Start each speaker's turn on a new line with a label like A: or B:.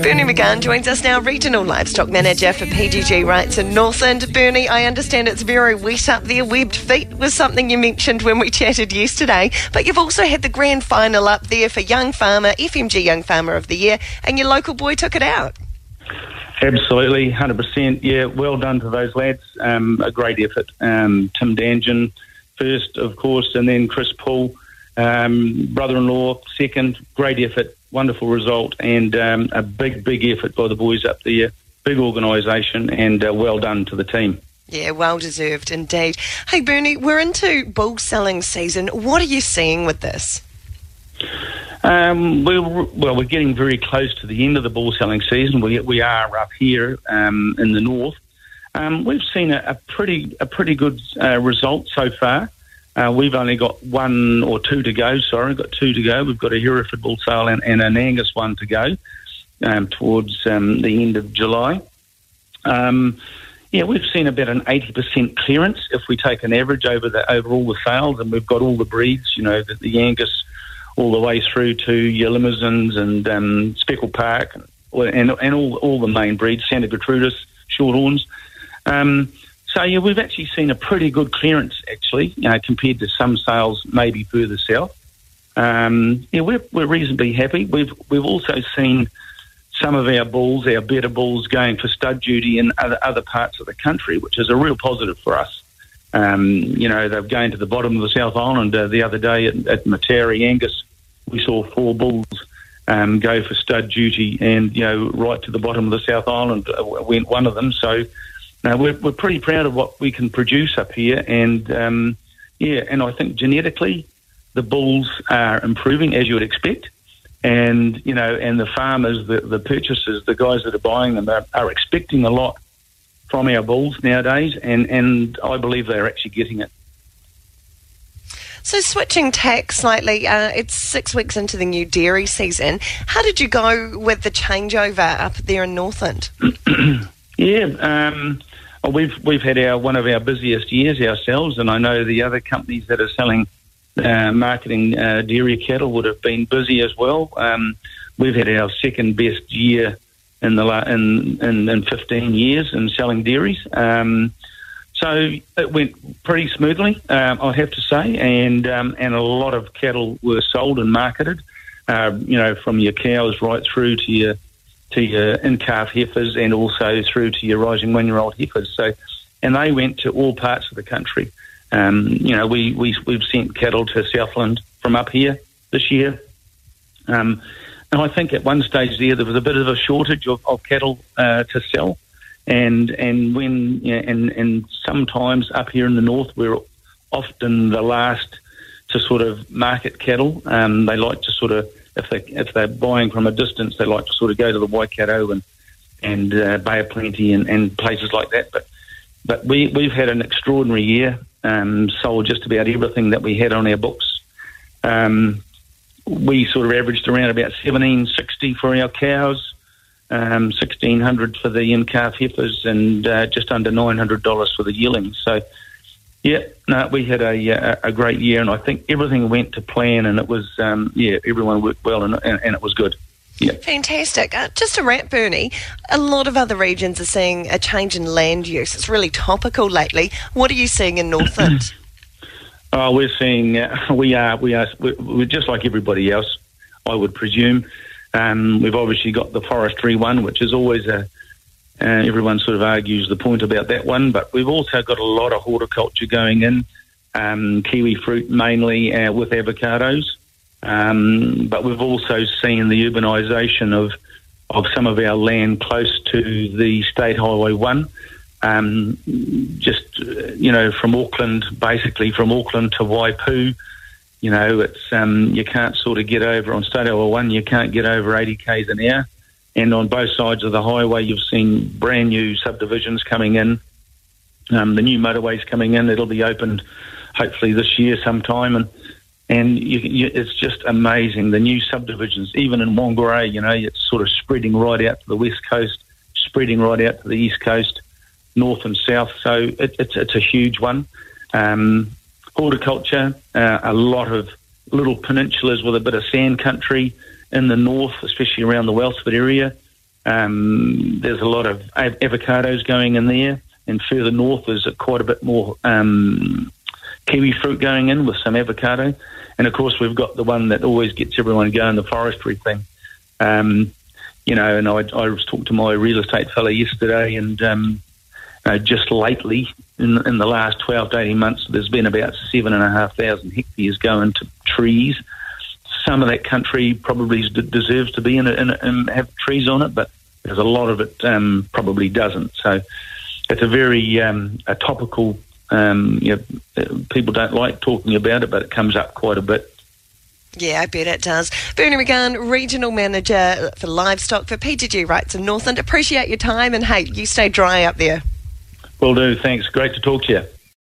A: Bernie McGahan joins us now, Regional Livestock Manager for PGG Wrightson Northland. Bernie, I understand it's very wet up there. Webbed feet was something you mentioned when we chatted yesterday, but you've also had the grand final up there for Young Farmer, FMG Young Farmer of the Year, and your local boy took it out.
B: Absolutely, 100%. Yeah, well done to those lads. Um, a great effort. Um, Tim Dangen first, of course, and then Chris Poole, um, brother in law, second. Great effort wonderful result and um, a big, big effort by the boys up there. Big organisation and uh, well done to the team.
A: Yeah, well deserved indeed. Hey, Bernie, we're into bull selling season. What are you seeing with this?
B: Um, we're, well, we're getting very close to the end of the bull selling season. We, we are up here um, in the north. Um, we've seen a, a, pretty a pretty good uh, result so far. Uh, we've only got one or two to go. Sorry, we've got two to go. We've got a Hereford bull sale and, and an Angus one to go um, towards um, the end of July. Um, yeah, we've seen about an eighty percent clearance if we take an average over the over all the sales, and we've got all the breeds. You know, the, the Angus all the way through to your Limousins and um, Speckle Park, and, and, all all the main breeds, Santa Gertrudis, Shorthorns. Um, so yeah, we've actually seen a pretty good clearance actually, you know, compared to some sales maybe further south. Um, yeah, we're we're reasonably happy. We've we've also seen some of our bulls, our better bulls, going for stud duty in other other parts of the country, which is a real positive for us. Um, you know, they're going to the bottom of the South Island uh, the other day at, at Matari Angus. We saw four bulls um, go for stud duty, and you know, right to the bottom of the South Island uh, went one of them. So now we're, we're pretty proud of what we can produce up here, and um, yeah, and I think genetically the bulls are improving as you would expect, and you know, and the farmers, the, the purchasers, the guys that are buying them are, are expecting a lot from our bulls nowadays, and and I believe they're actually getting it.
A: So, switching tack slightly, uh, it's six weeks into the new dairy season. How did you go with the changeover up there in Northland?
B: yeah, um, we've we've had our one of our busiest years ourselves, and I know the other companies that are selling uh, marketing uh, dairy cattle would have been busy as well. Um, we've had our second best year in the in, in, in 15 years in selling dairies. Um, so it went pretty smoothly, um, I have to say, and um, and a lot of cattle were sold and marketed. Uh, you know, from your cows right through to your to your in-calf heifers and also through to your rising one-year-old heifers. So, and they went to all parts of the country. Um, you know, we, we, we've sent cattle to Southland from up here this year. Um, and I think at one stage there, there was a bit of a shortage of, of cattle uh, to sell. And and when you know, and and sometimes up here in the north, we're often the last to sort of market cattle. Um, they like to sort of if they if they're buying from a distance, they like to sort of go to the Waikato and and uh, Bay of Plenty and, and places like that. But but we we've had an extraordinary year. Um, sold just about everything that we had on our books. Um, we sort of averaged around about seventeen sixty for our cows, um, sixteen hundred for the in calf heifers, and uh, just under nine hundred dollars for the yearlings. So yeah, no, we had a, a great year, and I think everything went to plan, and it was um, yeah, everyone worked well, and, and, and it was good. Yeah.
A: Fantastic. Uh, just to wrap, Bernie, a lot of other regions are seeing a change in land use. It's really topical lately. What are you seeing in Northland?
B: oh, we're seeing uh, we are we are we're just like everybody else, I would presume. Um, we've obviously got the forestry one, which is always a uh, everyone sort of argues the point about that one, but we've also got a lot of horticulture going in, um, kiwi fruit mainly uh, with avocados. Um, but we've also seen the urbanisation of of some of our land close to the State Highway One. Um, just you know, from Auckland, basically from Auckland to Waipu, you know, it's um, you can't sort of get over on State Highway One. You can't get over 80 k's an hour. And on both sides of the highway, you've seen brand new subdivisions coming in. Um, the new motorways coming in. It'll be opened hopefully this year sometime. And and you, you, it's just amazing. The new subdivisions, even in Whangarei, you know, it's sort of spreading right out to the west coast, spreading right out to the east coast, north and south. So it, it's it's a huge one. Um, horticulture, uh, a lot of little peninsulas with a bit of sand country in the north, especially around the Wellsford area. Um, there's a lot of avocados going in there, and further north there's quite a bit more um, kiwi fruit going in with some avocado. And of course, we've got the one that always gets everyone going, the forestry thing. Um, you know, and I, I was talking to my real estate fellow yesterday, and um, uh, just lately, in, in the last 12 to 18 months, there's been about seven and a half thousand hectares going to trees. Some of that country probably deserves to be in it and have trees on it, but there's a lot of it um, probably doesn't. So it's a very um, a topical. Um, you know, people don't like talking about it, but it comes up quite a bit.
A: Yeah, I bet it does. Bernie McGahan, Regional Manager for Livestock for PGG Wrightson Northland. Appreciate your time and hey, you stay dry up there.
B: Will do. Thanks. Great to talk to you.